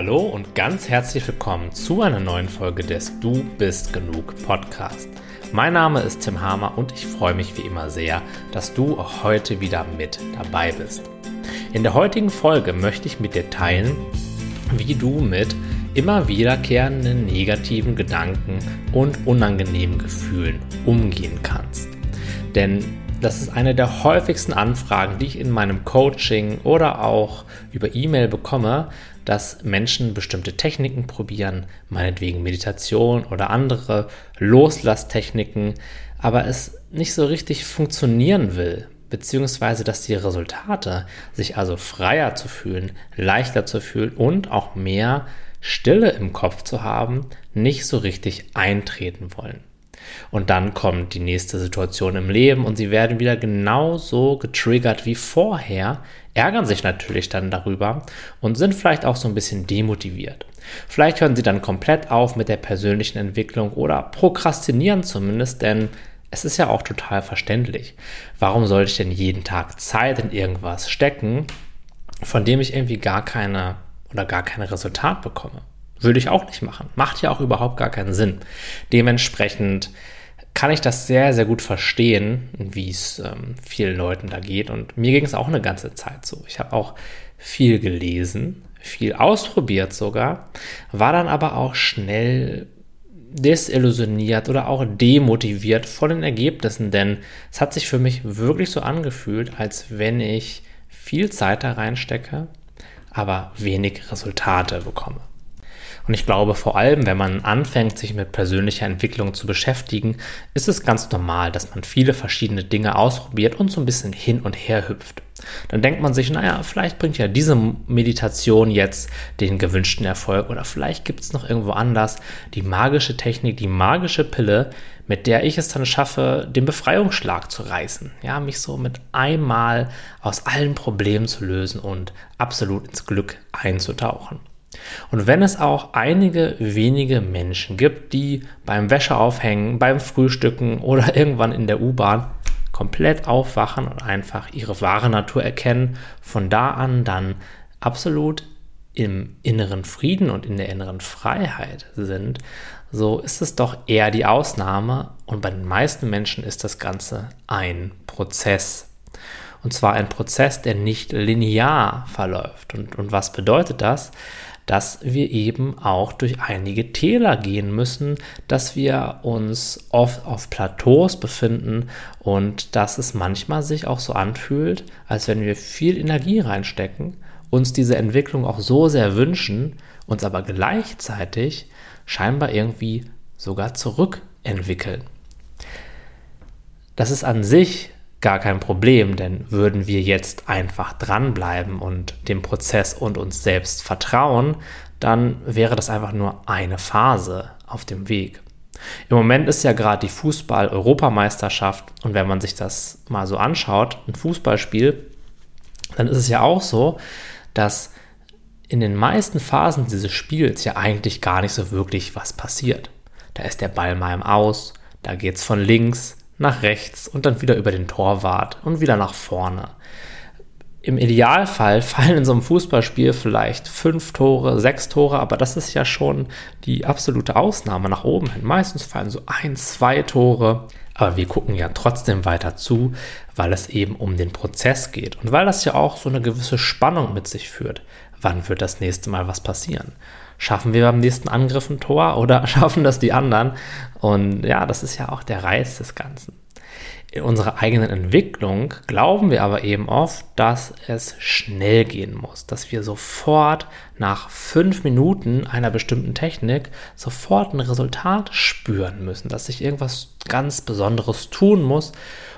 Hallo und ganz herzlich willkommen zu einer neuen Folge des Du bist genug Podcast. Mein Name ist Tim Hamer und ich freue mich wie immer sehr, dass du auch heute wieder mit dabei bist. In der heutigen Folge möchte ich mit dir teilen, wie du mit immer wiederkehrenden negativen Gedanken und unangenehmen Gefühlen umgehen kannst. Denn das ist eine der häufigsten Anfragen, die ich in meinem Coaching oder auch über E-Mail bekomme, dass Menschen bestimmte Techniken probieren, meinetwegen Meditation oder andere Loslasstechniken, aber es nicht so richtig funktionieren will, beziehungsweise dass die Resultate, sich also freier zu fühlen, leichter zu fühlen und auch mehr Stille im Kopf zu haben, nicht so richtig eintreten wollen. Und dann kommt die nächste Situation im Leben und sie werden wieder genauso getriggert wie vorher, ärgern sich natürlich dann darüber und sind vielleicht auch so ein bisschen demotiviert. Vielleicht hören sie dann komplett auf mit der persönlichen Entwicklung oder prokrastinieren zumindest, denn es ist ja auch total verständlich. Warum sollte ich denn jeden Tag Zeit in irgendwas stecken, von dem ich irgendwie gar keine oder gar kein Resultat bekomme? Würde ich auch nicht machen. Macht ja auch überhaupt gar keinen Sinn. Dementsprechend kann ich das sehr, sehr gut verstehen, wie es ähm, vielen Leuten da geht. Und mir ging es auch eine ganze Zeit so. Ich habe auch viel gelesen, viel ausprobiert sogar, war dann aber auch schnell desillusioniert oder auch demotiviert von den Ergebnissen, denn es hat sich für mich wirklich so angefühlt, als wenn ich viel Zeit da reinstecke, aber wenig Resultate bekomme. Und ich glaube, vor allem, wenn man anfängt, sich mit persönlicher Entwicklung zu beschäftigen, ist es ganz normal, dass man viele verschiedene Dinge ausprobiert und so ein bisschen hin und her hüpft. Dann denkt man sich, naja, vielleicht bringt ja diese Meditation jetzt den gewünschten Erfolg oder vielleicht gibt es noch irgendwo anders die magische Technik, die magische Pille, mit der ich es dann schaffe, den Befreiungsschlag zu reißen. Ja, mich so mit einmal aus allen Problemen zu lösen und absolut ins Glück einzutauchen. Und wenn es auch einige wenige Menschen gibt, die beim Wäscheaufhängen, beim Frühstücken oder irgendwann in der U-Bahn komplett aufwachen und einfach ihre wahre Natur erkennen, von da an dann absolut im inneren Frieden und in der inneren Freiheit sind, so ist es doch eher die Ausnahme und bei den meisten Menschen ist das Ganze ein Prozess. Und zwar ein Prozess, der nicht linear verläuft. Und, und was bedeutet das? Dass wir eben auch durch einige Täler gehen müssen, dass wir uns oft auf Plateaus befinden und dass es manchmal sich auch so anfühlt, als wenn wir viel Energie reinstecken, uns diese Entwicklung auch so sehr wünschen, uns aber gleichzeitig scheinbar irgendwie sogar zurückentwickeln. Das ist an sich gar kein Problem, denn würden wir jetzt einfach dranbleiben und dem Prozess und uns selbst vertrauen, dann wäre das einfach nur eine Phase auf dem Weg. Im Moment ist ja gerade die Fußball-Europameisterschaft und wenn man sich das mal so anschaut, ein Fußballspiel, dann ist es ja auch so, dass in den meisten Phasen dieses Spiels ja eigentlich gar nicht so wirklich was passiert. Da ist der Ball mal im Aus, da geht es von links nach rechts und dann wieder über den Torwart und wieder nach vorne. Im Idealfall fallen in so einem Fußballspiel vielleicht fünf Tore, sechs Tore, aber das ist ja schon die absolute Ausnahme nach oben hin. Meistens fallen so ein, zwei Tore, aber wir gucken ja trotzdem weiter zu, weil es eben um den Prozess geht und weil das ja auch so eine gewisse Spannung mit sich führt. Wann wird das nächste Mal was passieren? Schaffen wir beim nächsten Angriff ein Tor oder schaffen das die anderen? Und ja, das ist ja auch der Reiz des Ganzen. In unserer eigenen Entwicklung glauben wir aber eben oft, dass es schnell gehen muss, dass wir sofort nach fünf Minuten einer bestimmten Technik sofort ein Resultat spüren müssen, dass sich irgendwas ganz Besonderes tun muss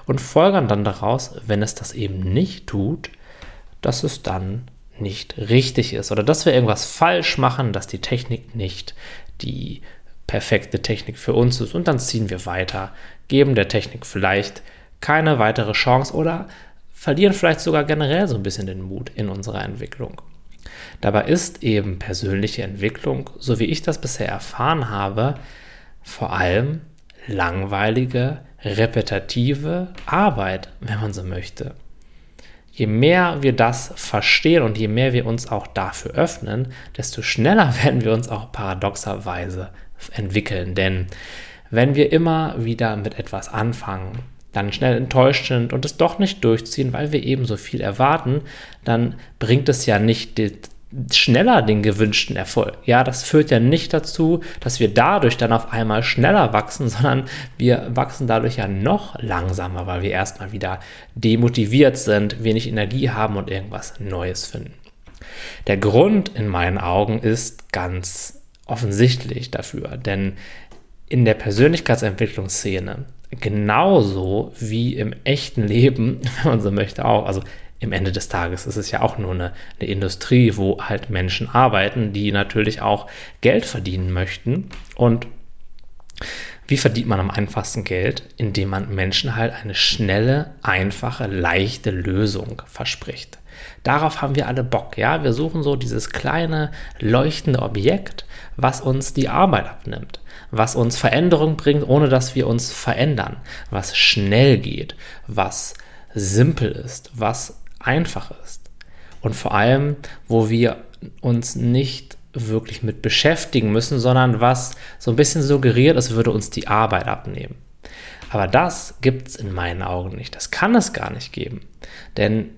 und folgern dann daraus, wenn es das eben nicht tut, dass es dann nicht richtig ist oder dass wir irgendwas falsch machen, dass die Technik nicht die perfekte Technik für uns ist und dann ziehen wir weiter, geben der Technik vielleicht keine weitere Chance oder verlieren vielleicht sogar generell so ein bisschen den Mut in unserer Entwicklung. Dabei ist eben persönliche Entwicklung, so wie ich das bisher erfahren habe, vor allem langweilige, repetitive Arbeit, wenn man so möchte. Je mehr wir das verstehen und je mehr wir uns auch dafür öffnen, desto schneller werden wir uns auch paradoxerweise entwickeln. Denn wenn wir immer wieder mit etwas anfangen, dann schnell enttäuscht sind und es doch nicht durchziehen, weil wir eben so viel erwarten, dann bringt es ja nicht schneller den gewünschten Erfolg. Ja, das führt ja nicht dazu, dass wir dadurch dann auf einmal schneller wachsen, sondern wir wachsen dadurch ja noch langsamer, weil wir erstmal wieder demotiviert sind, wenig Energie haben und irgendwas Neues finden. Der Grund in meinen Augen ist ganz offensichtlich dafür, denn in der Persönlichkeitsentwicklungsszene genauso wie im echten Leben, wenn man so möchte, auch. Also im Ende des Tages ist es ja auch nur eine, eine, Industrie, wo halt Menschen arbeiten, die natürlich auch Geld verdienen möchten. Und wie verdient man am einfachsten Geld? Indem man Menschen halt eine schnelle, einfache, leichte Lösung verspricht. Darauf haben wir alle Bock, ja. Wir suchen so dieses kleine, leuchtende Objekt, was uns die Arbeit abnimmt was uns Veränderung bringt, ohne dass wir uns verändern, was schnell geht, was simpel ist, was einfach ist und vor allem, wo wir uns nicht wirklich mit beschäftigen müssen, sondern was so ein bisschen suggeriert, es würde uns die Arbeit abnehmen. Aber das gibt es in meinen Augen nicht. Das kann es gar nicht geben. Denn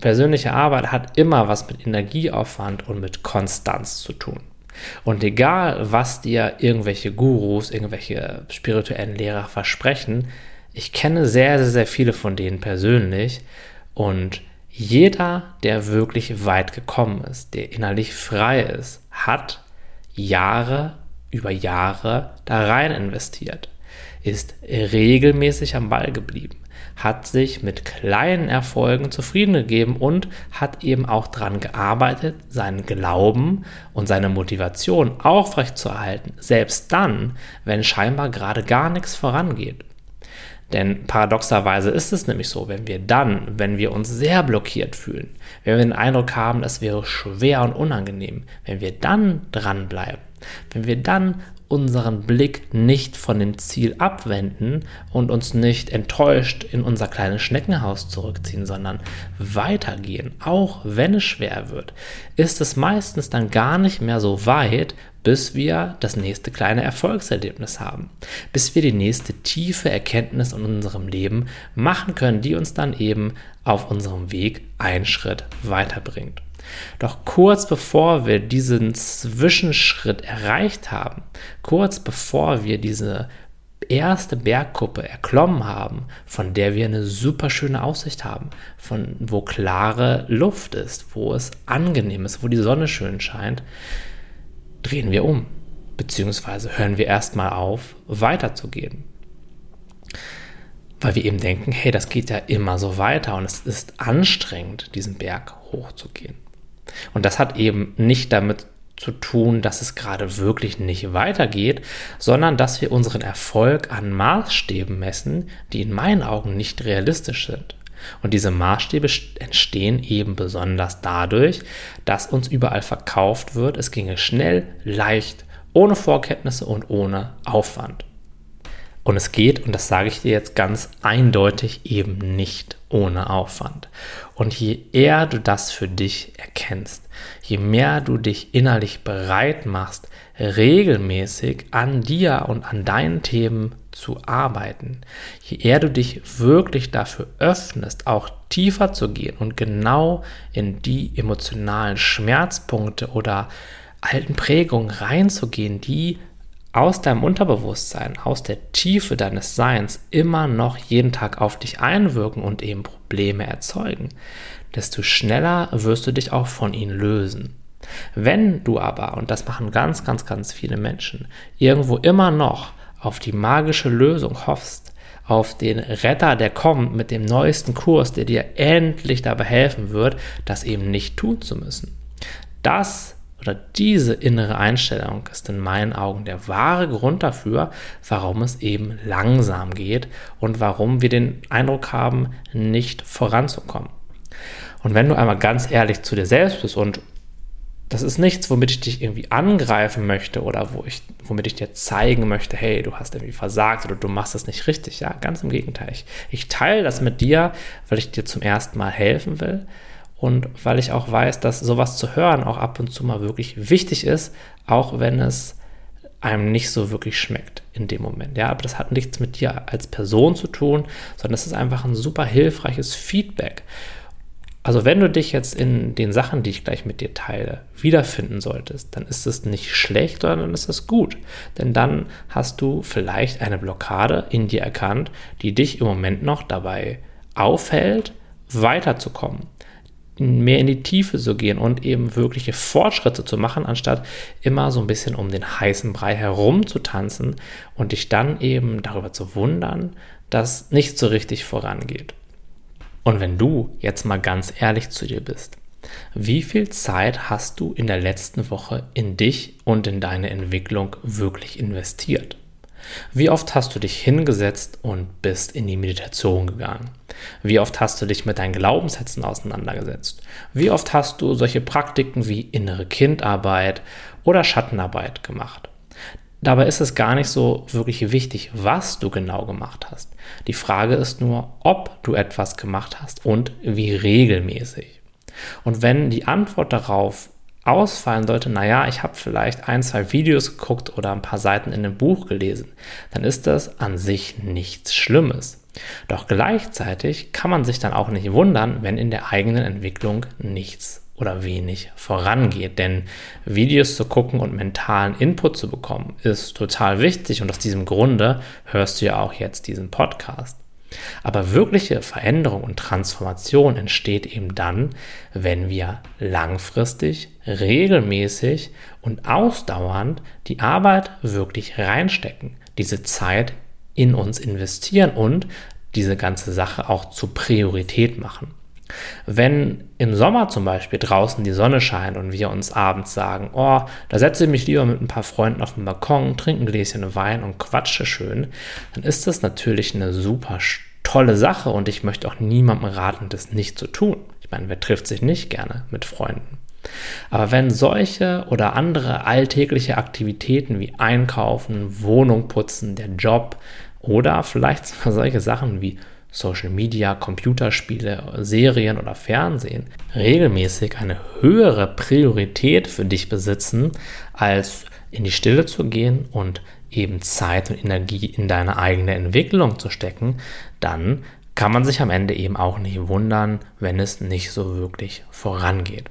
persönliche Arbeit hat immer was mit Energieaufwand und mit Konstanz zu tun. Und egal, was dir irgendwelche Gurus, irgendwelche spirituellen Lehrer versprechen, ich kenne sehr, sehr, sehr viele von denen persönlich und jeder, der wirklich weit gekommen ist, der innerlich frei ist, hat Jahre über Jahre da rein investiert, ist regelmäßig am Ball geblieben hat sich mit kleinen Erfolgen zufrieden gegeben und hat eben auch daran gearbeitet, seinen Glauben und seine Motivation aufrechtzuerhalten, selbst dann, wenn scheinbar gerade gar nichts vorangeht. Denn paradoxerweise ist es nämlich so, wenn wir dann, wenn wir uns sehr blockiert fühlen, wenn wir den Eindruck haben, es wäre schwer und unangenehm, wenn wir dann dranbleiben, wenn wir dann unseren Blick nicht von dem Ziel abwenden und uns nicht enttäuscht in unser kleines Schneckenhaus zurückziehen, sondern weitergehen, auch wenn es schwer wird, ist es meistens dann gar nicht mehr so weit, bis wir das nächste kleine Erfolgserlebnis haben, bis wir die nächste tiefe Erkenntnis in unserem Leben machen können, die uns dann eben auf unserem Weg einen Schritt weiterbringt. Doch kurz bevor wir diesen Zwischenschritt erreicht haben, kurz bevor wir diese erste Bergkuppe erklommen haben, von der wir eine super schöne Aussicht haben, von wo klare Luft ist, wo es angenehm ist, wo die Sonne schön scheint, drehen wir um, beziehungsweise hören wir erstmal auf, weiterzugehen. Weil wir eben denken, hey, das geht ja immer so weiter und es ist anstrengend, diesen Berg hochzugehen. Und das hat eben nicht damit zu tun, dass es gerade wirklich nicht weitergeht, sondern dass wir unseren Erfolg an Maßstäben messen, die in meinen Augen nicht realistisch sind. Und diese Maßstäbe entstehen eben besonders dadurch, dass uns überall verkauft wird, es ginge schnell, leicht, ohne Vorkenntnisse und ohne Aufwand. Und es geht, und das sage ich dir jetzt ganz eindeutig, eben nicht ohne Aufwand. Und je eher du das für dich erkennst, je mehr du dich innerlich bereit machst, regelmäßig an dir und an deinen Themen zu arbeiten, je eher du dich wirklich dafür öffnest, auch tiefer zu gehen und genau in die emotionalen Schmerzpunkte oder alten Prägungen reinzugehen, die aus deinem Unterbewusstsein, aus der Tiefe deines Seins immer noch jeden Tag auf dich einwirken und eben Probleme erzeugen, desto schneller wirst du dich auch von ihnen lösen. Wenn du aber, und das machen ganz, ganz, ganz viele Menschen, irgendwo immer noch auf die magische Lösung hoffst, auf den Retter, der kommt mit dem neuesten Kurs, der dir endlich dabei helfen wird, das eben nicht tun zu müssen. Das oder diese innere Einstellung ist in meinen Augen der wahre Grund dafür, warum es eben langsam geht und warum wir den Eindruck haben, nicht voranzukommen. Und wenn du einmal ganz ehrlich zu dir selbst bist und das ist nichts, womit ich dich irgendwie angreifen möchte oder wo ich, womit ich dir zeigen möchte, hey, du hast irgendwie versagt oder du machst es nicht richtig. Ja, ganz im Gegenteil. Ich, ich teile das mit dir, weil ich dir zum ersten Mal helfen will und weil ich auch weiß, dass sowas zu hören auch ab und zu mal wirklich wichtig ist, auch wenn es einem nicht so wirklich schmeckt in dem Moment. Ja, aber das hat nichts mit dir als Person zu tun, sondern es ist einfach ein super hilfreiches Feedback. Also wenn du dich jetzt in den Sachen, die ich gleich mit dir teile, wiederfinden solltest, dann ist es nicht schlecht, sondern dann ist es gut. Denn dann hast du vielleicht eine Blockade in dir erkannt, die dich im Moment noch dabei aufhält, weiterzukommen, mehr in die Tiefe zu gehen und eben wirkliche Fortschritte zu machen, anstatt immer so ein bisschen um den heißen Brei herum zu tanzen und dich dann eben darüber zu wundern, dass nicht so richtig vorangeht. Und wenn du jetzt mal ganz ehrlich zu dir bist, wie viel Zeit hast du in der letzten Woche in dich und in deine Entwicklung wirklich investiert? Wie oft hast du dich hingesetzt und bist in die Meditation gegangen? Wie oft hast du dich mit deinen Glaubenssätzen auseinandergesetzt? Wie oft hast du solche Praktiken wie innere Kindarbeit oder Schattenarbeit gemacht? Dabei ist es gar nicht so wirklich wichtig, was du genau gemacht hast. Die Frage ist nur, ob du etwas gemacht hast und wie regelmäßig. Und wenn die Antwort darauf ausfallen sollte, naja, ich habe vielleicht ein, zwei Videos geguckt oder ein paar Seiten in einem Buch gelesen, dann ist das an sich nichts Schlimmes. Doch gleichzeitig kann man sich dann auch nicht wundern, wenn in der eigenen Entwicklung nichts oder wenig vorangeht. Denn Videos zu gucken und mentalen Input zu bekommen, ist total wichtig und aus diesem Grunde hörst du ja auch jetzt diesen Podcast. Aber wirkliche Veränderung und Transformation entsteht eben dann, wenn wir langfristig, regelmäßig und ausdauernd die Arbeit wirklich reinstecken, diese Zeit in uns investieren und diese ganze Sache auch zur Priorität machen. Wenn im Sommer zum Beispiel draußen die Sonne scheint und wir uns abends sagen, oh, da setze ich mich lieber mit ein paar Freunden auf den Balkon, trinke ein Gläschen Wein und quatsche schön, dann ist das natürlich eine super tolle Sache und ich möchte auch niemandem raten, das nicht zu tun. Ich meine, wer trifft sich nicht gerne mit Freunden? Aber wenn solche oder andere alltägliche Aktivitäten wie Einkaufen, Wohnung putzen, der Job oder vielleicht solche Sachen wie Social Media, Computerspiele, Serien oder Fernsehen regelmäßig eine höhere Priorität für dich besitzen, als in die Stille zu gehen und eben Zeit und Energie in deine eigene Entwicklung zu stecken, dann kann man sich am Ende eben auch nicht wundern, wenn es nicht so wirklich vorangeht.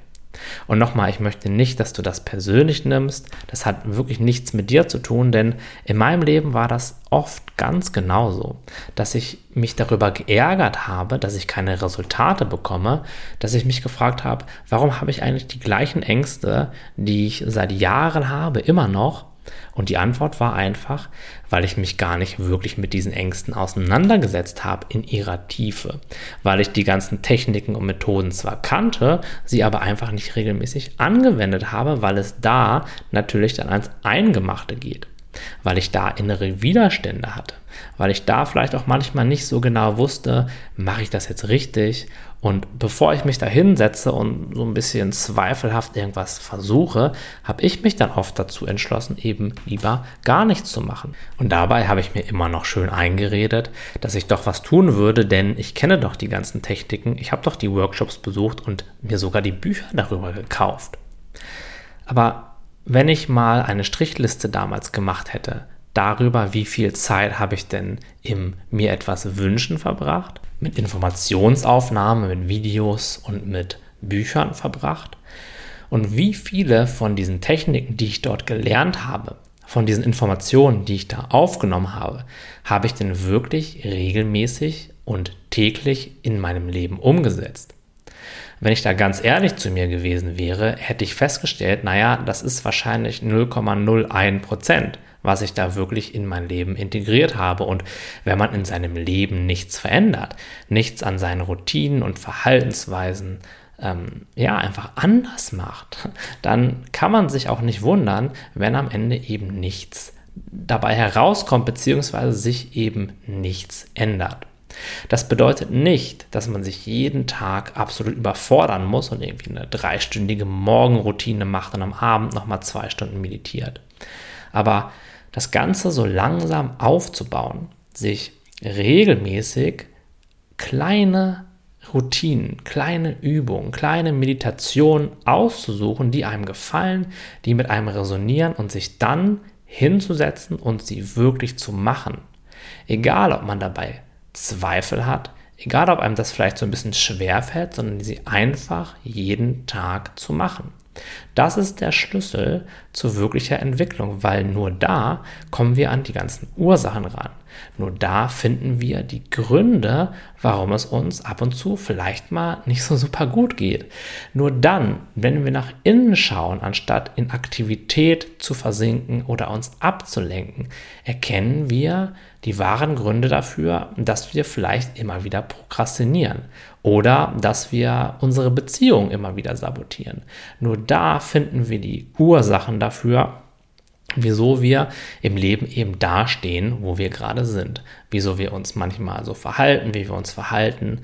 Und nochmal, ich möchte nicht, dass du das persönlich nimmst. Das hat wirklich nichts mit dir zu tun, denn in meinem Leben war das oft ganz genauso, dass ich mich darüber geärgert habe, dass ich keine Resultate bekomme, dass ich mich gefragt habe, warum habe ich eigentlich die gleichen Ängste, die ich seit Jahren habe, immer noch und die Antwort war einfach, weil ich mich gar nicht wirklich mit diesen Ängsten auseinandergesetzt habe in ihrer Tiefe, weil ich die ganzen Techniken und Methoden zwar kannte, sie aber einfach nicht regelmäßig angewendet habe, weil es da natürlich dann ans Eingemachte geht, weil ich da innere Widerstände hatte, weil ich da vielleicht auch manchmal nicht so genau wusste, mache ich das jetzt richtig und bevor ich mich da hinsetze und so ein bisschen zweifelhaft irgendwas versuche, habe ich mich dann oft dazu entschlossen, eben lieber gar nichts zu machen. Und dabei habe ich mir immer noch schön eingeredet, dass ich doch was tun würde, denn ich kenne doch die ganzen Techniken, ich habe doch die Workshops besucht und mir sogar die Bücher darüber gekauft. Aber wenn ich mal eine Strichliste damals gemacht hätte, darüber, wie viel Zeit habe ich denn im mir etwas wünschen verbracht, mit Informationsaufnahme, mit Videos und mit Büchern verbracht. Und wie viele von diesen Techniken, die ich dort gelernt habe, von diesen Informationen, die ich da aufgenommen habe, habe ich denn wirklich regelmäßig und täglich in meinem Leben umgesetzt? Wenn ich da ganz ehrlich zu mir gewesen wäre, hätte ich festgestellt, naja, das ist wahrscheinlich 0,01 Prozent was ich da wirklich in mein Leben integriert habe. Und wenn man in seinem Leben nichts verändert, nichts an seinen Routinen und Verhaltensweisen, ähm, ja, einfach anders macht, dann kann man sich auch nicht wundern, wenn am Ende eben nichts dabei herauskommt, beziehungsweise sich eben nichts ändert. Das bedeutet nicht, dass man sich jeden Tag absolut überfordern muss und irgendwie eine dreistündige Morgenroutine macht und am Abend nochmal zwei Stunden meditiert. Aber das Ganze so langsam aufzubauen, sich regelmäßig kleine Routinen, kleine Übungen, kleine Meditationen auszusuchen, die einem gefallen, die mit einem resonieren und sich dann hinzusetzen und sie wirklich zu machen. Egal, ob man dabei Zweifel hat, egal, ob einem das vielleicht so ein bisschen schwer fällt, sondern sie einfach jeden Tag zu machen. Das ist der Schlüssel zu wirklicher Entwicklung, weil nur da kommen wir an die ganzen Ursachen ran. Nur da finden wir die Gründe, warum es uns ab und zu vielleicht mal nicht so super gut geht. Nur dann, wenn wir nach innen schauen, anstatt in Aktivität zu versinken oder uns abzulenken, erkennen wir die wahren Gründe dafür, dass wir vielleicht immer wieder prokrastinieren oder dass wir unsere Beziehung immer wieder sabotieren. Nur da finden wir die Ursachen dafür, wieso wir im Leben eben dastehen, wo wir gerade sind, wieso wir uns manchmal so verhalten, wie wir uns verhalten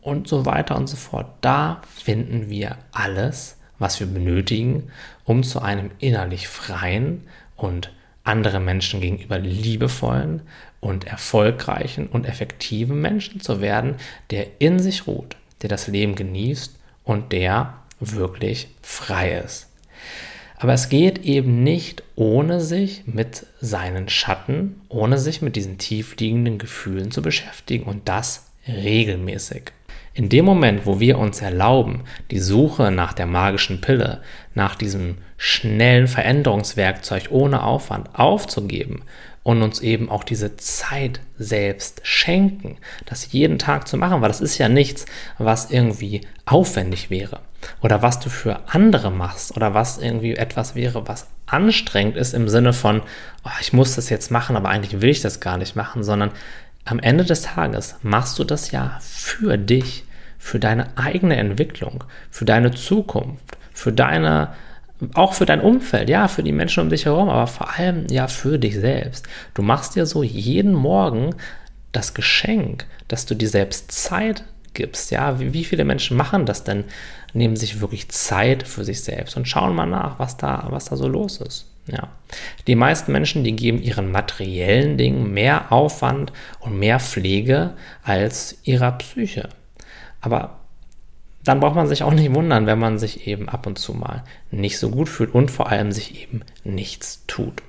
und so weiter und so fort. Da finden wir alles, was wir benötigen, um zu einem innerlich freien und anderen Menschen gegenüber liebevollen und erfolgreichen und effektiven Menschen zu werden, der in sich ruht, der das Leben genießt und der wirklich frei ist. Aber es geht eben nicht ohne sich mit seinen Schatten, ohne sich mit diesen tiefliegenden Gefühlen zu beschäftigen und das regelmäßig. In dem Moment, wo wir uns erlauben, die Suche nach der magischen Pille, nach diesem schnellen Veränderungswerkzeug ohne Aufwand aufzugeben und uns eben auch diese Zeit selbst schenken, das jeden Tag zu machen, weil das ist ja nichts, was irgendwie aufwendig wäre oder was du für andere machst oder was irgendwie etwas wäre, was anstrengend ist im Sinne von, oh, ich muss das jetzt machen, aber eigentlich will ich das gar nicht machen, sondern am Ende des Tages machst du das ja für dich, für deine eigene Entwicklung, für deine Zukunft, für deine, auch für dein Umfeld, ja, für die Menschen um dich herum, aber vor allem ja für dich selbst. Du machst dir so jeden Morgen das Geschenk, dass du dir selbst Zeit gibst. Ja, wie, wie viele Menschen machen das denn? Nehmen sich wirklich Zeit für sich selbst und schauen mal nach, was da, was da so los ist. Ja. Die meisten Menschen, die geben ihren materiellen Dingen mehr Aufwand und mehr Pflege als ihrer Psyche. Aber dann braucht man sich auch nicht wundern, wenn man sich eben ab und zu mal nicht so gut fühlt und vor allem sich eben nichts tut.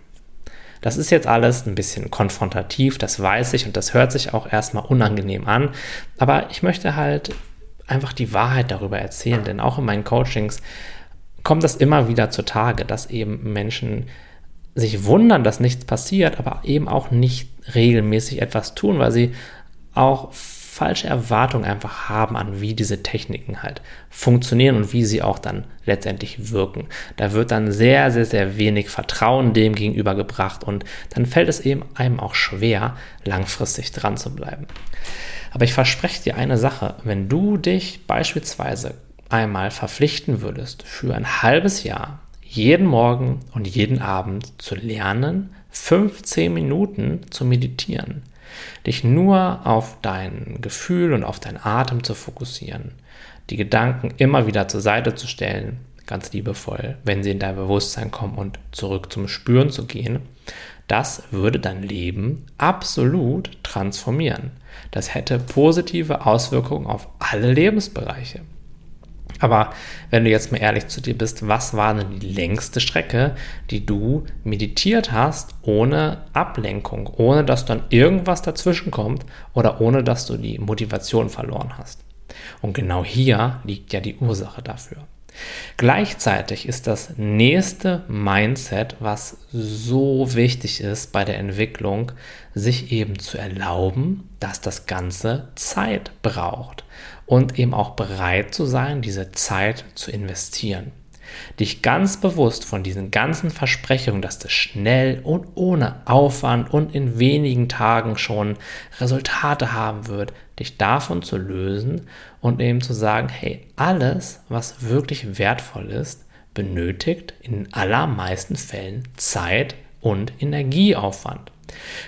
Das ist jetzt alles ein bisschen konfrontativ, das weiß ich und das hört sich auch erstmal unangenehm an. Aber ich möchte halt einfach die Wahrheit darüber erzählen, denn auch in meinen Coachings kommt das immer wieder zutage, dass eben Menschen sich wundern, dass nichts passiert, aber eben auch nicht regelmäßig etwas tun, weil sie auch falsche Erwartungen einfach haben an, wie diese Techniken halt funktionieren und wie sie auch dann letztendlich wirken. Da wird dann sehr, sehr, sehr wenig Vertrauen dem gegenüber gebracht und dann fällt es eben einem auch schwer, langfristig dran zu bleiben. Aber ich verspreche dir eine Sache, wenn du dich beispielsweise einmal verpflichten würdest, für ein halbes Jahr jeden Morgen und jeden Abend zu lernen, 15 Minuten zu meditieren, dich nur auf dein Gefühl und auf deinen Atem zu fokussieren, die Gedanken immer wieder zur Seite zu stellen, ganz liebevoll, wenn sie in dein Bewusstsein kommen und zurück zum Spüren zu gehen, das würde dein Leben absolut transformieren. Das hätte positive Auswirkungen auf alle Lebensbereiche. Aber wenn du jetzt mal ehrlich zu dir bist, was war denn die längste Strecke, die du meditiert hast, ohne Ablenkung, ohne dass dann irgendwas dazwischen kommt oder ohne dass du die Motivation verloren hast? Und genau hier liegt ja die Ursache dafür. Gleichzeitig ist das nächste Mindset, was so wichtig ist bei der Entwicklung, sich eben zu erlauben, dass das Ganze Zeit braucht und eben auch bereit zu sein, diese Zeit zu investieren. Dich ganz bewusst von diesen ganzen Versprechungen, dass das schnell und ohne Aufwand und in wenigen Tagen schon Resultate haben wird, dich davon zu lösen und eben zu sagen, hey, alles, was wirklich wertvoll ist, benötigt in allermeisten Fällen Zeit und Energieaufwand.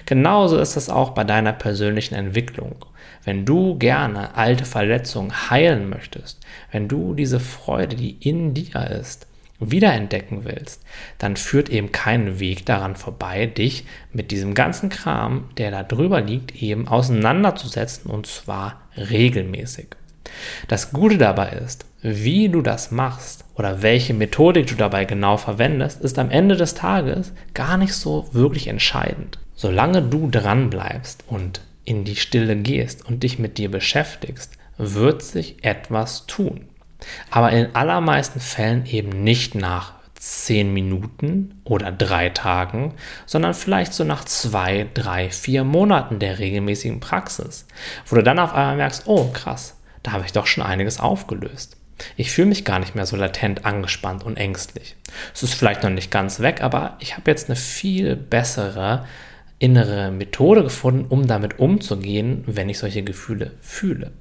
Genauso ist es auch bei deiner persönlichen Entwicklung. Wenn du gerne alte Verletzungen heilen möchtest, wenn du diese Freude, die in dir ist, wiederentdecken willst, dann führt eben kein Weg daran vorbei, dich mit diesem ganzen Kram, der da drüber liegt, eben auseinanderzusetzen und zwar regelmäßig. Das Gute dabei ist, wie du das machst oder welche Methodik du dabei genau verwendest, ist am Ende des Tages gar nicht so wirklich entscheidend. Solange du dran bleibst und in die Stille gehst und dich mit dir beschäftigst, wird sich etwas tun. Aber in allermeisten Fällen eben nicht nach zehn Minuten oder drei Tagen, sondern vielleicht so nach zwei, drei, vier Monaten der regelmäßigen Praxis, wo du dann auf einmal merkst, oh krass, da habe ich doch schon einiges aufgelöst. Ich fühle mich gar nicht mehr so latent angespannt und ängstlich. Es ist vielleicht noch nicht ganz weg, aber ich habe jetzt eine viel bessere innere Methode gefunden, um damit umzugehen, wenn ich solche Gefühle fühle.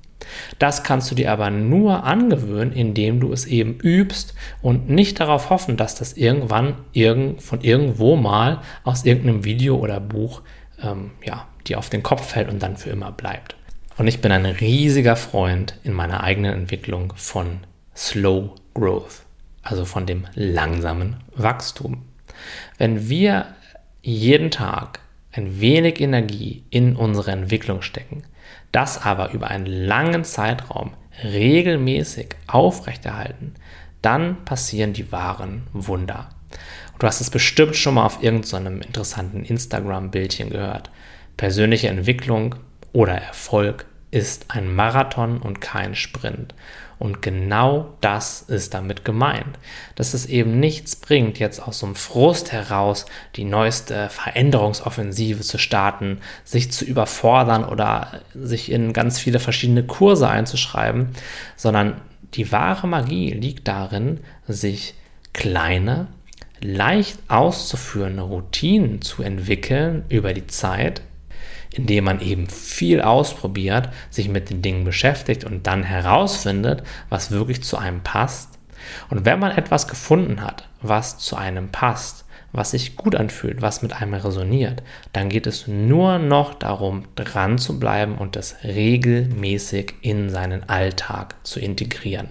Das kannst du dir aber nur angewöhnen, indem du es eben übst und nicht darauf hoffen, dass das irgendwann irgend, von irgendwo mal aus irgendeinem Video oder Buch ähm, ja, dir auf den Kopf fällt und dann für immer bleibt. Und ich bin ein riesiger Freund in meiner eigenen Entwicklung von Slow Growth, also von dem langsamen Wachstum. Wenn wir jeden Tag ein wenig Energie in unsere Entwicklung stecken, das aber über einen langen Zeitraum regelmäßig aufrechterhalten, dann passieren die wahren Wunder. du hast es bestimmt schon mal auf irgendeinem interessanten Instagram-Bildchen gehört. Persönliche Entwicklung oder Erfolg ist ein Marathon und kein Sprint. Und genau das ist damit gemeint. Dass es eben nichts bringt, jetzt aus so einem Frust heraus die neueste Veränderungsoffensive zu starten, sich zu überfordern oder sich in ganz viele verschiedene Kurse einzuschreiben, sondern die wahre Magie liegt darin, sich kleine, leicht auszuführende Routinen zu entwickeln über die Zeit, indem man eben viel ausprobiert, sich mit den Dingen beschäftigt und dann herausfindet, was wirklich zu einem passt. Und wenn man etwas gefunden hat, was zu einem passt, was sich gut anfühlt, was mit einem resoniert, dann geht es nur noch darum, dran zu bleiben und das regelmäßig in seinen Alltag zu integrieren.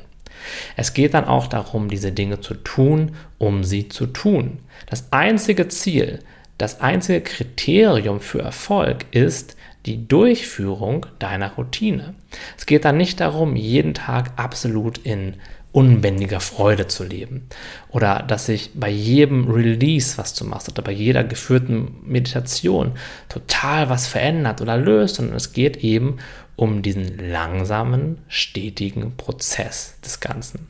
Es geht dann auch darum, diese Dinge zu tun, um sie zu tun. Das einzige Ziel, das einzige Kriterium für Erfolg ist die Durchführung deiner Routine. Es geht dann nicht darum, jeden Tag absolut in unbändiger Freude zu leben oder dass sich bei jedem Release, was du machst oder bei jeder geführten Meditation total was verändert oder löst, sondern es geht eben um diesen langsamen, stetigen Prozess des Ganzen.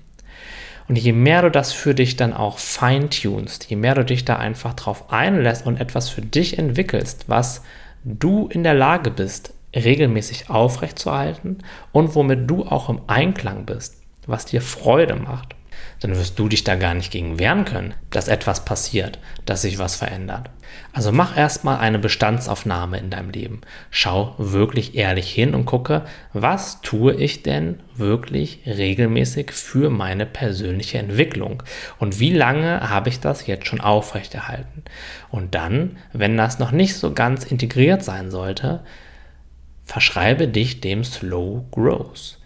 Und je mehr du das für dich dann auch feintunst, je mehr du dich da einfach drauf einlässt und etwas für dich entwickelst, was du in der Lage bist, regelmäßig aufrechtzuerhalten und womit du auch im Einklang bist, was dir Freude macht, dann wirst du dich da gar nicht gegen wehren können, dass etwas passiert, dass sich was verändert. Also mach erstmal eine Bestandsaufnahme in deinem Leben. Schau wirklich ehrlich hin und gucke, was tue ich denn wirklich regelmäßig für meine persönliche Entwicklung und wie lange habe ich das jetzt schon aufrechterhalten. Und dann, wenn das noch nicht so ganz integriert sein sollte, verschreibe dich dem Slow Growth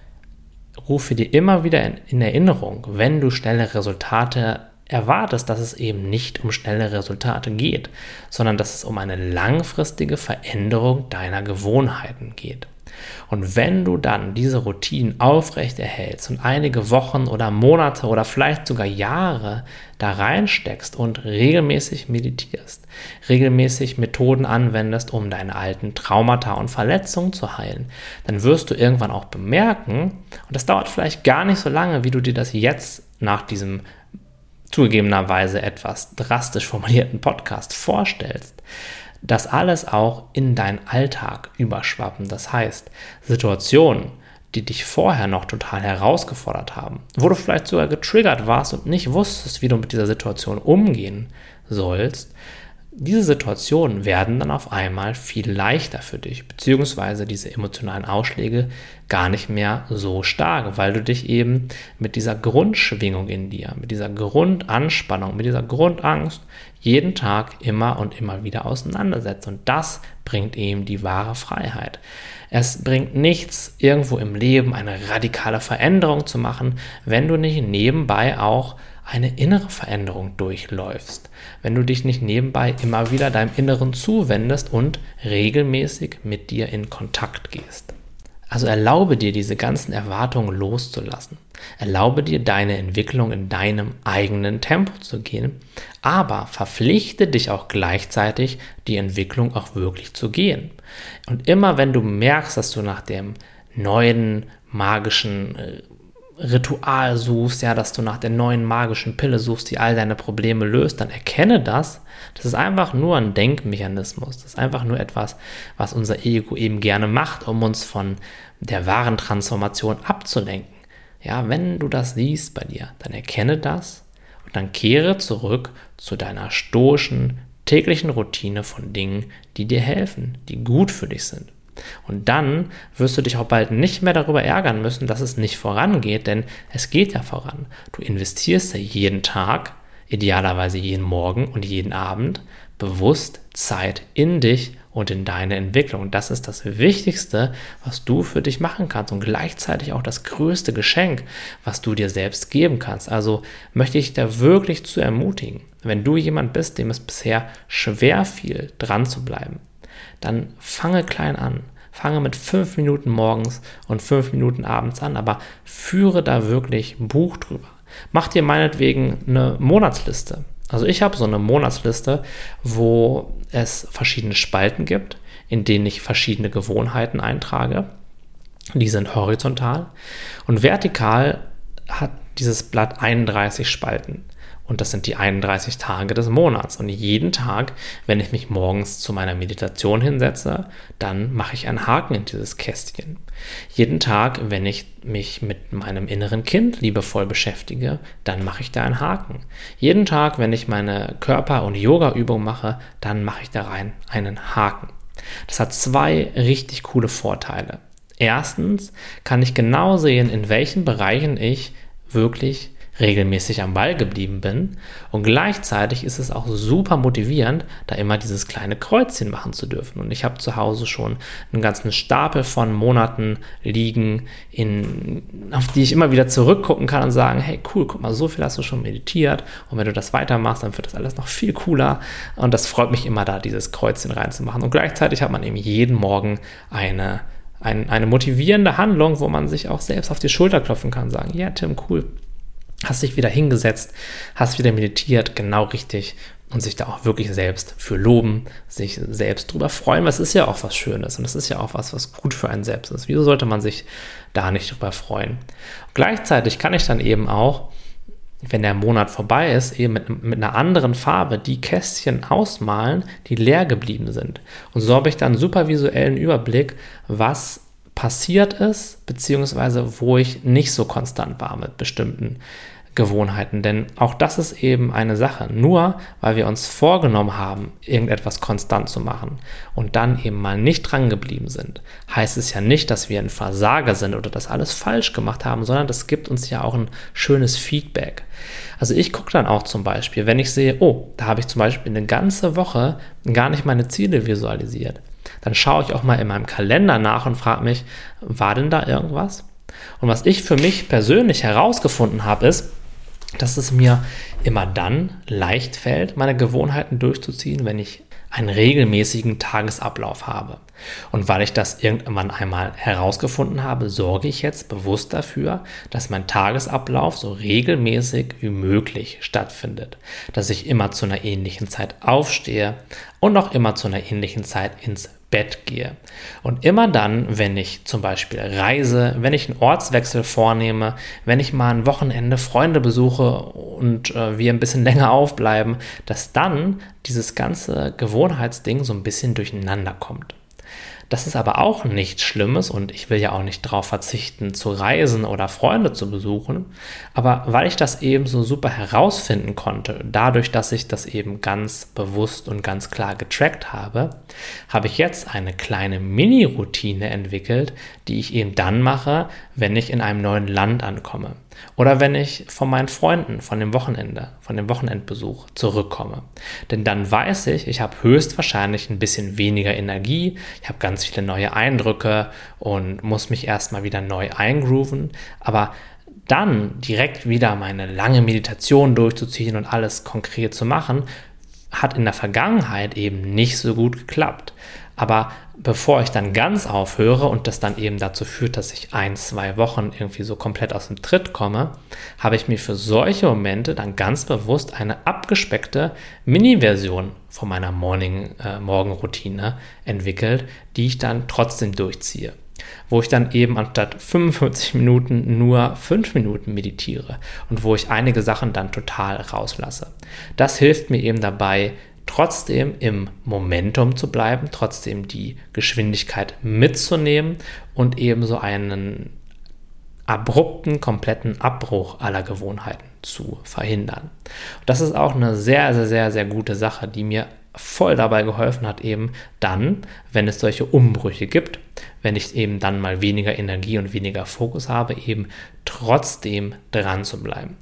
rufe dir immer wieder in, in Erinnerung, wenn du schnelle Resultate erwartest, dass es eben nicht um schnelle Resultate geht, sondern dass es um eine langfristige Veränderung deiner Gewohnheiten geht. Und wenn du dann diese Routinen aufrechterhältst und einige Wochen oder Monate oder vielleicht sogar Jahre da reinsteckst und regelmäßig meditierst, regelmäßig Methoden anwendest, um deine alten Traumata und Verletzungen zu heilen, dann wirst du irgendwann auch bemerken, und das dauert vielleicht gar nicht so lange, wie du dir das jetzt nach diesem zugegebenerweise etwas drastisch formulierten Podcast vorstellst, das alles auch in deinen Alltag überschwappen. Das heißt, Situationen, die dich vorher noch total herausgefordert haben, wo du vielleicht sogar getriggert warst und nicht wusstest, wie du mit dieser Situation umgehen sollst, diese Situationen werden dann auf einmal viel leichter für dich, beziehungsweise diese emotionalen Ausschläge gar nicht mehr so stark, weil du dich eben mit dieser Grundschwingung in dir, mit dieser Grundanspannung, mit dieser Grundangst jeden Tag immer und immer wieder auseinandersetzt. Und das bringt eben die wahre Freiheit. Es bringt nichts, irgendwo im Leben eine radikale Veränderung zu machen, wenn du nicht nebenbei auch eine innere Veränderung durchläufst, wenn du dich nicht nebenbei immer wieder deinem Inneren zuwendest und regelmäßig mit dir in Kontakt gehst. Also erlaube dir diese ganzen Erwartungen loszulassen. Erlaube dir deine Entwicklung in deinem eigenen Tempo zu gehen, aber verpflichte dich auch gleichzeitig, die Entwicklung auch wirklich zu gehen. Und immer wenn du merkst, dass du nach dem neuen magischen äh, Ritual suchst, ja, dass du nach der neuen magischen Pille suchst, die all deine Probleme löst, dann erkenne das. Das ist einfach nur ein Denkmechanismus. Das ist einfach nur etwas, was unser Ego eben gerne macht, um uns von der wahren Transformation abzulenken. Ja, wenn du das siehst bei dir, dann erkenne das und dann kehre zurück zu deiner stoischen, täglichen Routine von Dingen, die dir helfen, die gut für dich sind. Und dann wirst du dich auch bald nicht mehr darüber ärgern müssen, dass es nicht vorangeht, denn es geht ja voran. Du investierst ja jeden Tag, idealerweise jeden Morgen und jeden Abend, bewusst Zeit in dich und in deine Entwicklung. Das ist das Wichtigste, was du für dich machen kannst und gleichzeitig auch das größte Geschenk, was du dir selbst geben kannst. Also möchte ich da wirklich zu ermutigen, wenn du jemand bist, dem es bisher schwer fiel, dran zu bleiben, dann fange klein an. Fange mit fünf Minuten morgens und fünf Minuten abends an, aber führe da wirklich Buch drüber. Mach dir meinetwegen eine Monatsliste. Also ich habe so eine Monatsliste, wo es verschiedene Spalten gibt, in denen ich verschiedene Gewohnheiten eintrage. Die sind horizontal und vertikal hat dieses Blatt 31 Spalten. Und das sind die 31 Tage des Monats. Und jeden Tag, wenn ich mich morgens zu meiner Meditation hinsetze, dann mache ich einen Haken in dieses Kästchen. Jeden Tag, wenn ich mich mit meinem inneren Kind liebevoll beschäftige, dann mache ich da einen Haken. Jeden Tag, wenn ich meine Körper- und Yoga-Übung mache, dann mache ich da rein einen Haken. Das hat zwei richtig coole Vorteile. Erstens kann ich genau sehen, in welchen Bereichen ich wirklich regelmäßig am Ball geblieben bin. Und gleichzeitig ist es auch super motivierend, da immer dieses kleine Kreuzchen machen zu dürfen. Und ich habe zu Hause schon einen ganzen Stapel von Monaten liegen, in, auf die ich immer wieder zurückgucken kann und sagen, hey cool, guck mal, so viel hast du schon meditiert. Und wenn du das weitermachst, dann wird das alles noch viel cooler. Und das freut mich immer da, dieses Kreuzchen reinzumachen. Und gleichzeitig hat man eben jeden Morgen eine eine motivierende Handlung, wo man sich auch selbst auf die Schulter klopfen kann, sagen, ja, Tim, cool, hast dich wieder hingesetzt, hast wieder meditiert, genau richtig und sich da auch wirklich selbst für loben, sich selbst drüber freuen, es ist ja auch was Schönes und es ist ja auch was, was gut für einen selbst ist. Wieso sollte man sich da nicht drüber freuen? gleichzeitig kann ich dann eben auch, wenn der Monat vorbei ist, eben mit, mit einer anderen Farbe die Kästchen ausmalen, die leer geblieben sind. Und so habe ich dann einen super visuellen Überblick, was passiert ist, beziehungsweise wo ich nicht so konstant war mit bestimmten Gewohnheiten. Denn auch das ist eben eine Sache. Nur weil wir uns vorgenommen haben, irgendetwas konstant zu machen und dann eben mal nicht dran geblieben sind, heißt es ja nicht, dass wir ein Versager sind oder das alles falsch gemacht haben, sondern das gibt uns ja auch ein schönes Feedback. Also ich gucke dann auch zum Beispiel, wenn ich sehe, oh, da habe ich zum Beispiel eine ganze Woche gar nicht meine Ziele visualisiert dann schaue ich auch mal in meinem Kalender nach und frage mich, war denn da irgendwas? Und was ich für mich persönlich herausgefunden habe, ist, dass es mir immer dann leicht fällt, meine Gewohnheiten durchzuziehen, wenn ich einen regelmäßigen Tagesablauf habe. Und weil ich das irgendwann einmal herausgefunden habe, sorge ich jetzt bewusst dafür, dass mein Tagesablauf so regelmäßig wie möglich stattfindet. Dass ich immer zu einer ähnlichen Zeit aufstehe und auch immer zu einer ähnlichen Zeit ins Bett gehe. Und immer dann, wenn ich zum Beispiel reise, wenn ich einen Ortswechsel vornehme, wenn ich mal ein Wochenende Freunde besuche und äh, wir ein bisschen länger aufbleiben, dass dann dieses ganze Gewohnheitsding so ein bisschen durcheinander kommt. Das ist aber auch nichts Schlimmes und ich will ja auch nicht darauf verzichten, zu reisen oder Freunde zu besuchen. Aber weil ich das eben so super herausfinden konnte, dadurch, dass ich das eben ganz bewusst und ganz klar getrackt habe, habe ich jetzt eine kleine Mini-Routine entwickelt, die ich eben dann mache, wenn ich in einem neuen Land ankomme. Oder wenn ich von meinen Freunden, von dem Wochenende, von dem Wochenendbesuch zurückkomme. Denn dann weiß ich, ich habe höchstwahrscheinlich ein bisschen weniger Energie, ich habe ganz viele neue Eindrücke und muss mich erstmal wieder neu eingrooven. Aber dann direkt wieder meine lange Meditation durchzuziehen und alles konkret zu machen, hat in der Vergangenheit eben nicht so gut geklappt. Aber bevor ich dann ganz aufhöre und das dann eben dazu führt, dass ich ein, zwei Wochen irgendwie so komplett aus dem Tritt komme, habe ich mir für solche Momente dann ganz bewusst eine abgespeckte Mini-Version von meiner Morning, äh, Morgenroutine entwickelt, die ich dann trotzdem durchziehe. Wo ich dann eben anstatt 45 Minuten nur 5 Minuten meditiere und wo ich einige Sachen dann total rauslasse. Das hilft mir eben dabei, trotzdem im Momentum zu bleiben, trotzdem die Geschwindigkeit mitzunehmen und ebenso einen abrupten, kompletten Abbruch aller Gewohnheiten zu verhindern. Das ist auch eine sehr, sehr, sehr, sehr gute Sache, die mir voll dabei geholfen hat, eben dann, wenn es solche Umbrüche gibt, wenn ich eben dann mal weniger Energie und weniger Fokus habe, eben trotzdem dran zu bleiben.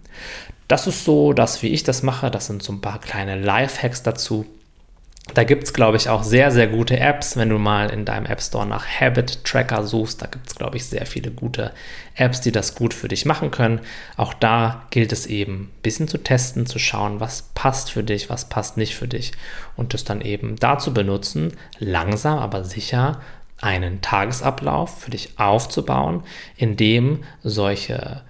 Das ist so, dass wie ich das mache, das sind so ein paar kleine Lifehacks dazu. Da gibt es, glaube ich, auch sehr, sehr gute Apps. Wenn du mal in deinem App Store nach Habit Tracker suchst, da gibt es, glaube ich, sehr viele gute Apps, die das gut für dich machen können. Auch da gilt es eben, ein bisschen zu testen, zu schauen, was passt für dich, was passt nicht für dich. Und das dann eben dazu benutzen, langsam, aber sicher einen Tagesablauf für dich aufzubauen, in dem solche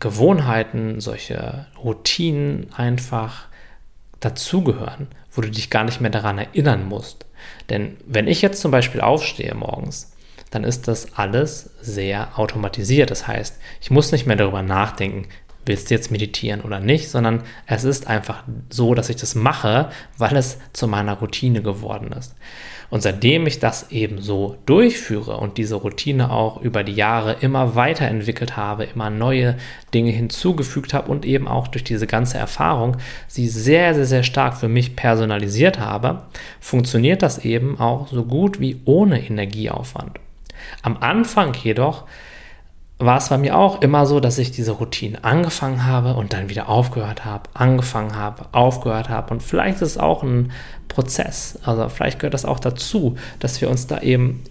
Gewohnheiten, solche Routinen einfach dazugehören, wo du dich gar nicht mehr daran erinnern musst. Denn wenn ich jetzt zum Beispiel aufstehe morgens, dann ist das alles sehr automatisiert. Das heißt, ich muss nicht mehr darüber nachdenken, willst du jetzt meditieren oder nicht, sondern es ist einfach so, dass ich das mache, weil es zu meiner Routine geworden ist. Und seitdem ich das eben so durchführe und diese Routine auch über die Jahre immer weiterentwickelt habe, immer neue Dinge hinzugefügt habe und eben auch durch diese ganze Erfahrung sie sehr, sehr, sehr stark für mich personalisiert habe, funktioniert das eben auch so gut wie ohne Energieaufwand. Am Anfang jedoch war es bei mir auch immer so, dass ich diese Routine angefangen habe und dann wieder aufgehört habe, angefangen habe, aufgehört habe. Und vielleicht ist es auch ein Prozess. Also vielleicht gehört das auch dazu, dass wir uns da eben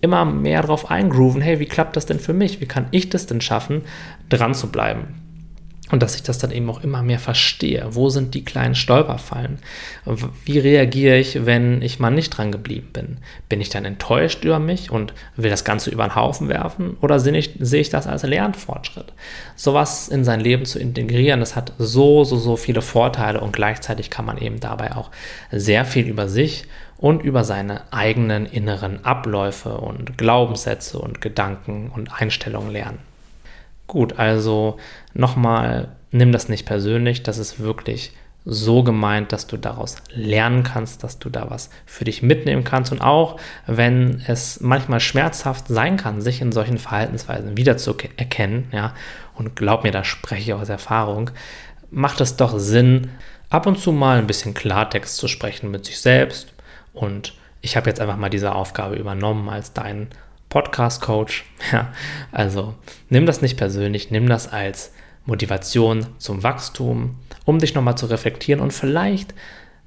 immer mehr drauf eingrooven. Hey, wie klappt das denn für mich? Wie kann ich das denn schaffen, dran zu bleiben? Und dass ich das dann eben auch immer mehr verstehe. Wo sind die kleinen Stolperfallen? Wie reagiere ich, wenn ich mal nicht dran geblieben bin? Bin ich dann enttäuscht über mich und will das Ganze über den Haufen werfen? Oder sehe ich, sehe ich das als Lernfortschritt? Sowas in sein Leben zu integrieren, das hat so, so, so viele Vorteile und gleichzeitig kann man eben dabei auch sehr viel über sich und über seine eigenen inneren Abläufe und Glaubenssätze und Gedanken und Einstellungen lernen. Gut, also nochmal, nimm das nicht persönlich, das ist wirklich so gemeint, dass du daraus lernen kannst, dass du da was für dich mitnehmen kannst. Und auch wenn es manchmal schmerzhaft sein kann, sich in solchen Verhaltensweisen wiederzuerkennen, ja, und glaub mir, da spreche ich aus Erfahrung, macht es doch Sinn, ab und zu mal ein bisschen Klartext zu sprechen mit sich selbst. Und ich habe jetzt einfach mal diese Aufgabe übernommen als dein Podcast-Coach. Ja, also nimm das nicht persönlich, nimm das als Motivation zum Wachstum, um dich nochmal zu reflektieren und vielleicht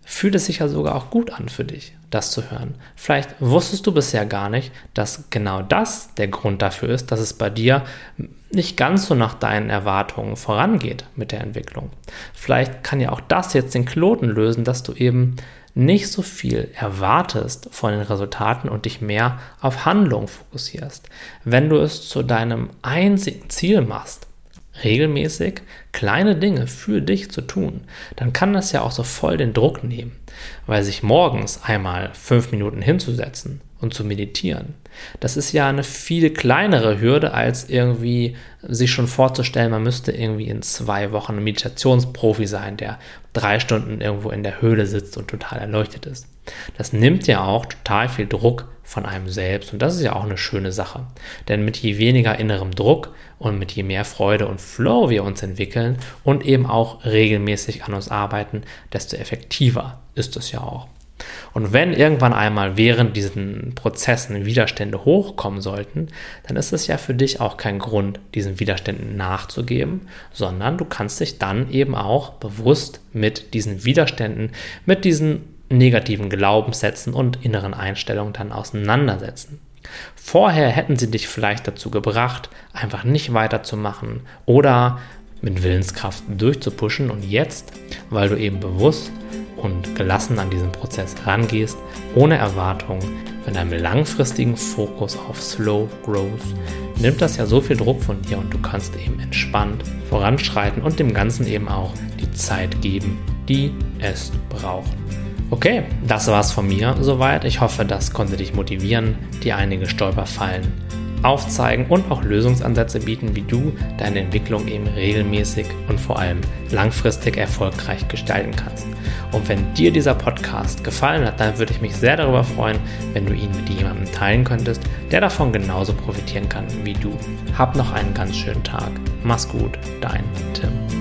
fühlt es sich ja sogar auch gut an für dich, das zu hören. Vielleicht wusstest du bisher gar nicht, dass genau das der Grund dafür ist, dass es bei dir nicht ganz so nach deinen Erwartungen vorangeht mit der Entwicklung. Vielleicht kann ja auch das jetzt den Kloten lösen, dass du eben nicht so viel erwartest von den Resultaten und dich mehr auf Handlung fokussierst. Wenn du es zu deinem einzigen Ziel machst, regelmäßig kleine Dinge für dich zu tun, dann kann das ja auch so voll den Druck nehmen, weil sich morgens einmal fünf Minuten hinzusetzen und zu meditieren, das ist ja eine viel kleinere Hürde, als irgendwie sich schon vorzustellen, man müsste irgendwie in zwei Wochen ein Meditationsprofi sein, der drei Stunden irgendwo in der Höhle sitzt und total erleuchtet ist. Das nimmt ja auch total viel Druck von einem selbst und das ist ja auch eine schöne Sache. Denn mit je weniger innerem Druck und mit je mehr Freude und Flow wir uns entwickeln und eben auch regelmäßig an uns arbeiten, desto effektiver ist es ja auch. Und wenn irgendwann einmal während diesen Prozessen Widerstände hochkommen sollten, dann ist es ja für dich auch kein Grund, diesen Widerständen nachzugeben, sondern du kannst dich dann eben auch bewusst mit diesen Widerständen, mit diesen negativen Glaubenssätzen und inneren Einstellungen dann auseinandersetzen. Vorher hätten sie dich vielleicht dazu gebracht, einfach nicht weiterzumachen oder mit Willenskraft durchzupuschen und jetzt, weil du eben bewusst und gelassen an diesen Prozess rangehst, ohne Erwartung, mit einem langfristigen Fokus auf Slow Growth, nimmt das ja so viel Druck von dir und du kannst eben entspannt voranschreiten und dem Ganzen eben auch die Zeit geben, die es braucht. Okay, das war's von mir soweit. Ich hoffe, das konnte dich motivieren, dir einige Stolperfallen aufzeigen und auch Lösungsansätze bieten, wie du deine Entwicklung eben regelmäßig und vor allem langfristig erfolgreich gestalten kannst. Und wenn dir dieser Podcast gefallen hat, dann würde ich mich sehr darüber freuen, wenn du ihn mit jemandem teilen könntest, der davon genauso profitieren kann wie du. Hab noch einen ganz schönen Tag. Mach's gut, dein Tim.